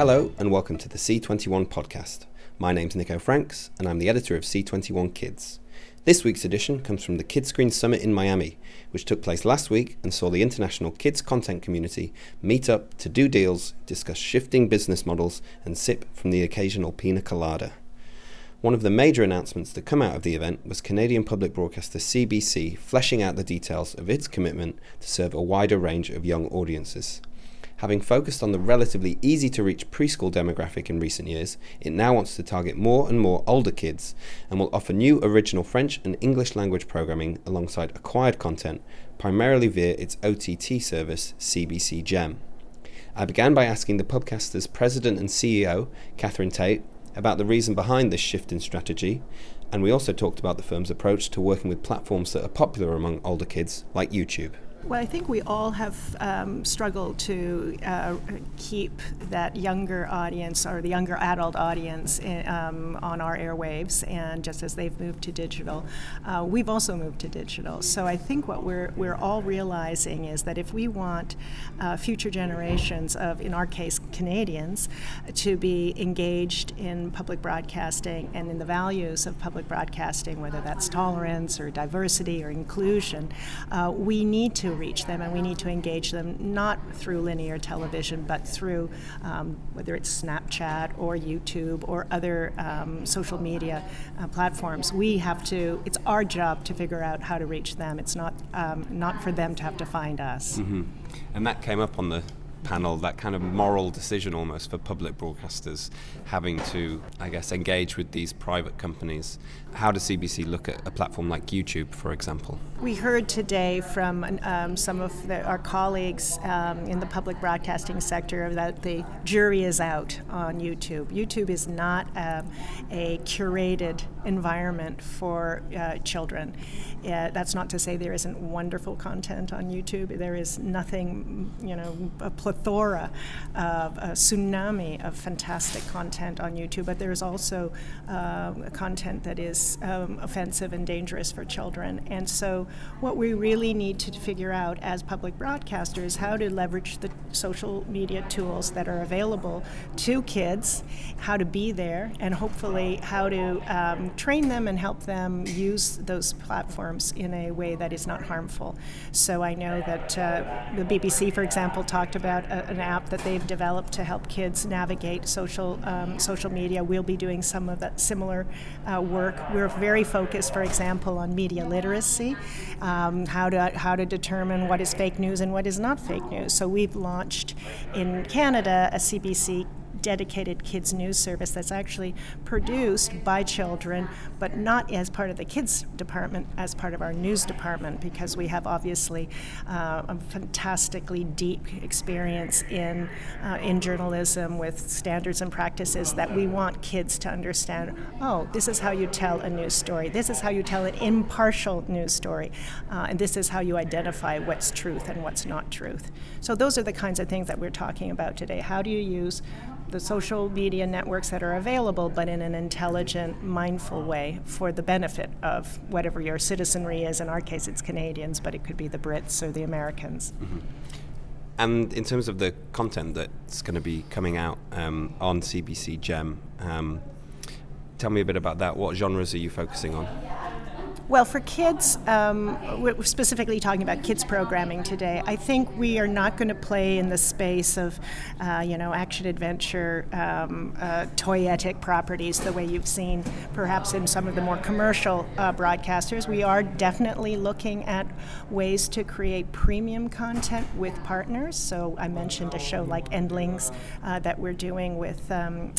Hello, and welcome to the C21 podcast. My name's Nico Franks, and I'm the editor of C21 Kids. This week's edition comes from the Kidscreen Summit in Miami, which took place last week and saw the international kids content community meet up to do deals, discuss shifting business models, and sip from the occasional pina colada. One of the major announcements to come out of the event was Canadian public broadcaster CBC fleshing out the details of its commitment to serve a wider range of young audiences. Having focused on the relatively easy to reach preschool demographic in recent years, it now wants to target more and more older kids and will offer new original French and English language programming alongside acquired content, primarily via its OTT service, CBC Gem. I began by asking the Pubcaster's president and CEO, Catherine Tait, about the reason behind this shift in strategy, and we also talked about the firm's approach to working with platforms that are popular among older kids, like YouTube. Well, I think we all have um, struggled to uh, keep that younger audience or the younger adult audience in, um, on our airwaves, and just as they've moved to digital, uh, we've also moved to digital. So I think what we're we're all realizing is that if we want uh, future generations of, in our case, Canadians, to be engaged in public broadcasting and in the values of public broadcasting, whether that's tolerance or diversity or inclusion, uh, we need to reach them and we need to engage them not through linear television but through um, whether it's Snapchat or YouTube or other um, social media uh, platforms. We have to, it's our job to figure out how to reach them. It's not, um, not for them to have to find us. Mm-hmm. And that came up on the panel, that kind of moral decision almost for public broadcasters having to, I guess, engage with these private companies. How does CBC look at a platform like YouTube, for example? We heard today from um, some of the, our colleagues um, in the public broadcasting sector that the jury is out on YouTube. YouTube is not um, a curated environment for uh, children. Uh, that's not to say there isn't wonderful content on YouTube. There is nothing, you know, a plethora of a tsunami of fantastic content on YouTube, but there's also uh, content that is um, offensive and dangerous for children. And so, what we really need to figure out as public broadcasters how to leverage the social media tools that are available to kids, how to be there, and hopefully how to um, train them and help them use those platforms in a way that is not harmful. So I know that uh, the BBC, for example, talked about a, an app that they've developed to help kids navigate social um, social media. We'll be doing some of that similar uh, work. We're very focused, for example, on media literacy, um, how to how to determine what is fake news and what is not fake news. So we've launched in Canada a CBC dedicated kids news service that's actually produced by children, but not as part of the kids department, as part of our news department, because we have obviously uh, a fantastically deep experience in uh, in journalism with standards and practices that we want kids to understand. Oh, this is how you tell a news story. This is how you tell an impartial news story, uh, and this is how you identify what's truth and what's not truth. So those are the kinds of things that we're talking about today. How do you use the social media networks that are available, but in an intelligent, mindful way for the benefit of whatever your citizenry is. In our case, it's Canadians, but it could be the Brits or the Americans. Mm-hmm. And in terms of the content that's going to be coming out um, on CBC Gem, um, tell me a bit about that. What genres are you focusing on? Well, for kids, um, we're specifically talking about kids programming today. I think we are not going to play in the space of, uh, you know, action adventure, um, uh, toyetic properties the way you've seen perhaps in some of the more commercial uh, broadcasters. We are definitely looking at ways to create premium content with partners. So I mentioned a show like Endlings uh, that we're doing with um,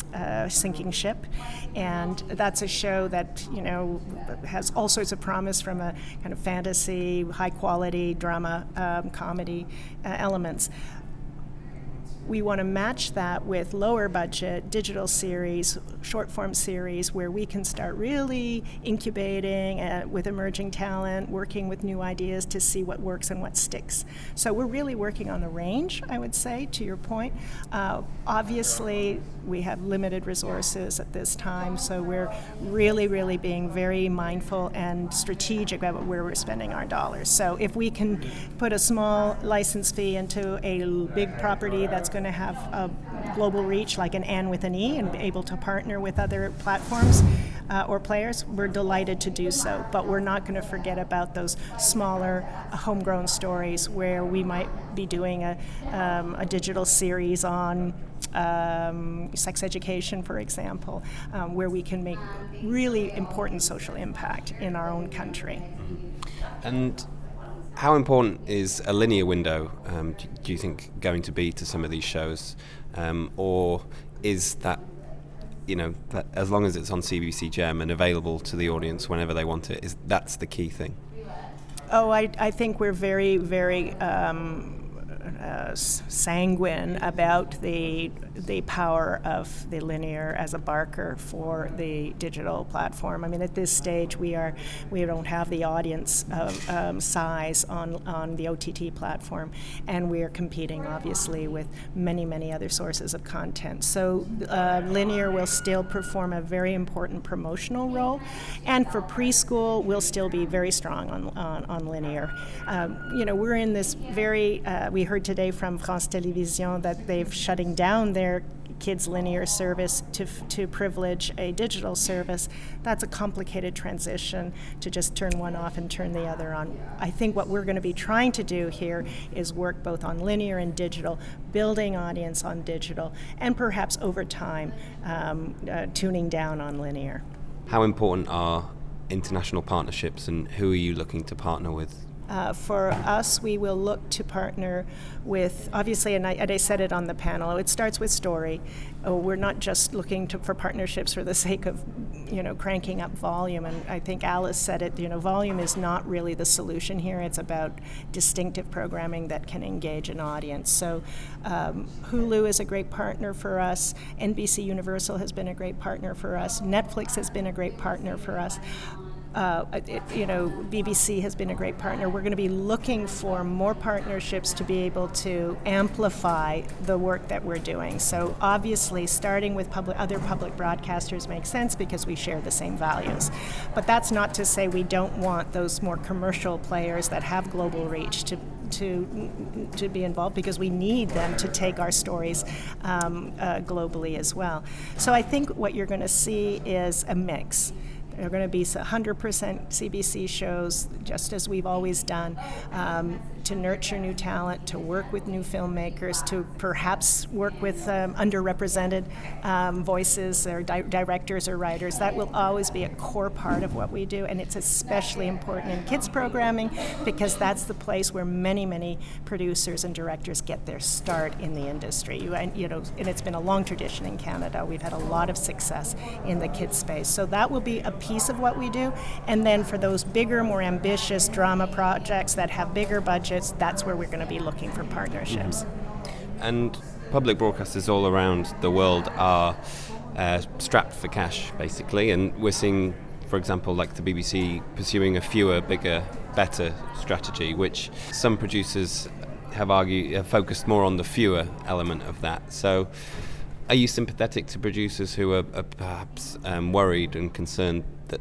Sinking Ship, and that's a show that you know has all sorts of promise from a kind of fantasy, high quality drama, um, comedy uh, elements we want to match that with lower budget digital series, short form series, where we can start really incubating uh, with emerging talent, working with new ideas to see what works and what sticks. So we're really working on the range, I would say, to your point. Uh, obviously, we have limited resources at this time, so we're really, really being very mindful and strategic about where we're spending our dollars. So if we can put a small license fee into a big property that's going to have a global reach like Anne with an E and able to partner with other platforms uh, or players, we're delighted to do so. But we're not going to forget about those smaller, homegrown stories where we might be doing a, um, a digital series on um, sex education, for example, um, where we can make really important social impact in our own country. And how important is a linear window, um, do, you think, going to be to some of these shows? Um, or is that, you know, that as long as it's on CBC Gem and available to the audience whenever they want it, is that's the key thing? Oh, I, I think we're very, very um, uh, sanguine about the the power of the linear as a barker for the digital platform. I mean, at this stage, we are we don't have the audience um, size on on the OTT platform, and we are competing obviously with many many other sources of content. So uh, linear will still perform a very important promotional role, and for preschool, we'll still be very strong on on, on linear. Um, you know, we're in this very uh, we heard today from France Télévisions that they've shutting down their kids linear service to, to privilege a digital service, that's a complicated transition to just turn one off and turn the other on. I think what we're going to be trying to do here is work both on linear and digital, building audience on digital, and perhaps over time um, uh, tuning down on linear. How important are international partnerships and who are you looking to partner with? Uh, for us, we will look to partner with, obviously, and I, and I said it on the panel, it starts with story. Oh, we're not just looking to, for partnerships for the sake of, you know, cranking up volume. And I think Alice said it, you know, volume is not really the solution here. It's about distinctive programming that can engage an audience. So um, Hulu is a great partner for us. NBC Universal has been a great partner for us. Netflix has been a great partner for us uh, it, you know, BBC has been a great partner. We're going to be looking for more partnerships to be able to amplify the work that we're doing. So obviously, starting with public, other public broadcasters makes sense because we share the same values. But that's not to say we don't want those more commercial players that have global reach to to to be involved because we need them to take our stories um, uh, globally as well. So I think what you're going to see is a mix. They're going to be 100% CBC shows, just as we've always done, um, to nurture new talent, to work with new filmmakers, to perhaps work with um, underrepresented um, voices or di- directors or writers. That will always be a core part of what we do, and it's especially important in kids programming because that's the place where many, many producers and directors get their start in the industry. You, you know, and it's been a long tradition in Canada. We've had a lot of success in the kids space, so that will be a piece of what we do. And then for those bigger, more ambitious drama projects that have bigger budgets, that's where we're going to be looking for partnerships. Mm-hmm. And public broadcasters all around the world are uh, strapped for cash, basically, and we're seeing, for example, like the BBC pursuing a fewer, bigger, better strategy, which some producers have argued have focused more on the fewer element of that. So are you sympathetic to producers who are, are perhaps um, worried and concerned that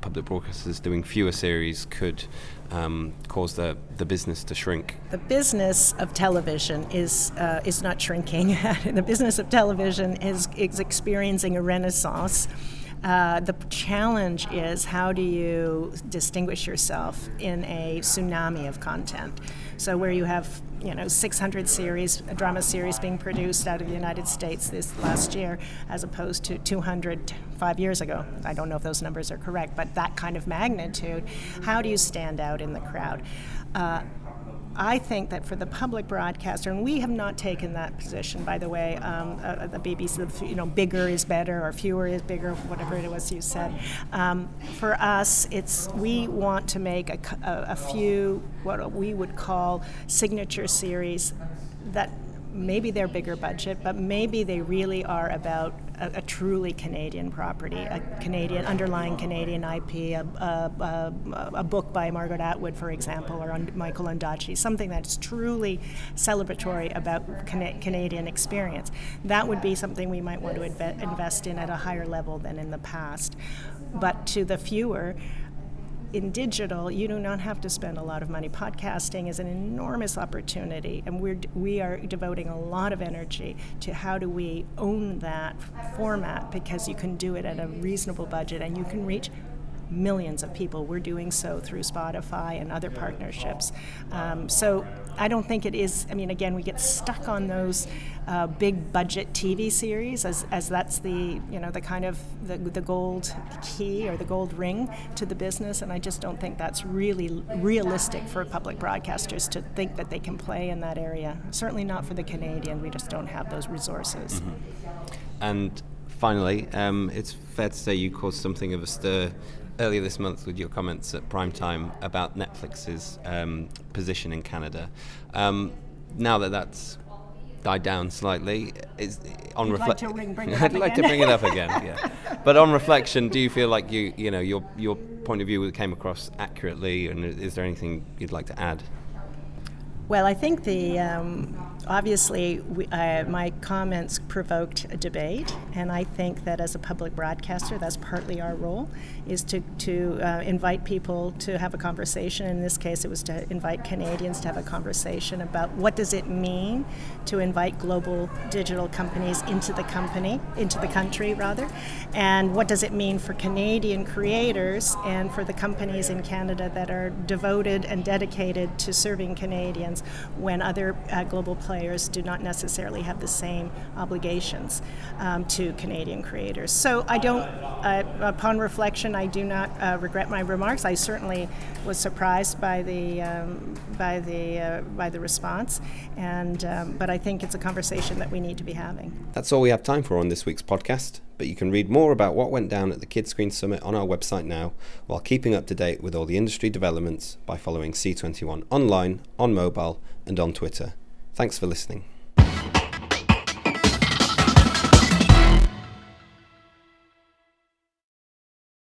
public broadcasters doing fewer series could um, cause the, the business to shrink? The business of television is, uh, is not shrinking. the business of television is, is experiencing a renaissance. Uh, the challenge is how do you distinguish yourself in a tsunami of content? So where you have you know 600 series, drama series being produced out of the United States this last year, as opposed to 200 five years ago. I don't know if those numbers are correct, but that kind of magnitude. How do you stand out in the crowd? Uh, I think that for the public broadcaster, and we have not taken that position, by the way, um, uh, the BBC, you know, bigger is better or fewer is bigger, whatever it was you said. Um, for us, it's we want to make a, a, a few what we would call signature series that maybe they're bigger budget, but maybe they really are about a, a truly Canadian property, a Canadian underlying Canadian IP, a, a, a, book by Margaret Atwood, for example, or Michael Ondaatje, something that's truly celebratory about Can- Canadian experience. That would be something we might want to inve- invest in at a higher level than in the past. But to the fewer, in digital, you do not have to spend a lot of money. Podcasting is an enormous opportunity, and we're we are devoting a lot of energy to how do we own that format because you can do it at a reasonable budget and you can reach millions of people. We're doing so through Spotify and other partnerships. Um, so I don't think it is. I mean, again, we get stuck on those uh, big budget TV series as, as that's the you know the kind of the, the gold key or the gold ring to the business, and I just don't think that's really realistic for public broadcasters to think that they can play in that area. Certainly not for the Canadian. We just don't have those resources. Mm-hmm. And finally, um, it's fair to say you caused something of a stir earlier this month with your comments at prime time about Netflix's um, position in Canada. Um, now that that's died down slightly, is on reflection. Like I'd like again. to bring it up again. Yeah, but on reflection, do you feel like you you know your your point of view came across accurately, and is there anything you'd like to add? Well, I think the um, obviously we, uh, my comments provoked a debate, and I think that as a public broadcaster, that's partly our role, is to to uh, invite people to have a conversation. In this case, it was to invite Canadians to have a conversation about what does it mean to invite global digital companies into the company, into the country rather, and what does it mean for Canadian creators and for the companies in Canada that are devoted and dedicated to serving Canadians when other uh, global players do not necessarily have the same obligations um, to Canadian creators. So I don't, uh, upon reflection, I do not uh, regret my remarks. I certainly was surprised by the um, by the uh, by the response, and um, but I think it's a conversation that we need to be having. That's all we have time for on this week's podcast. But you can read more about what went down at the Kidscreen Summit on our website now, while keeping up to date with all the industry developments by following C21 online, on mobile, and on Twitter. Thanks for listening.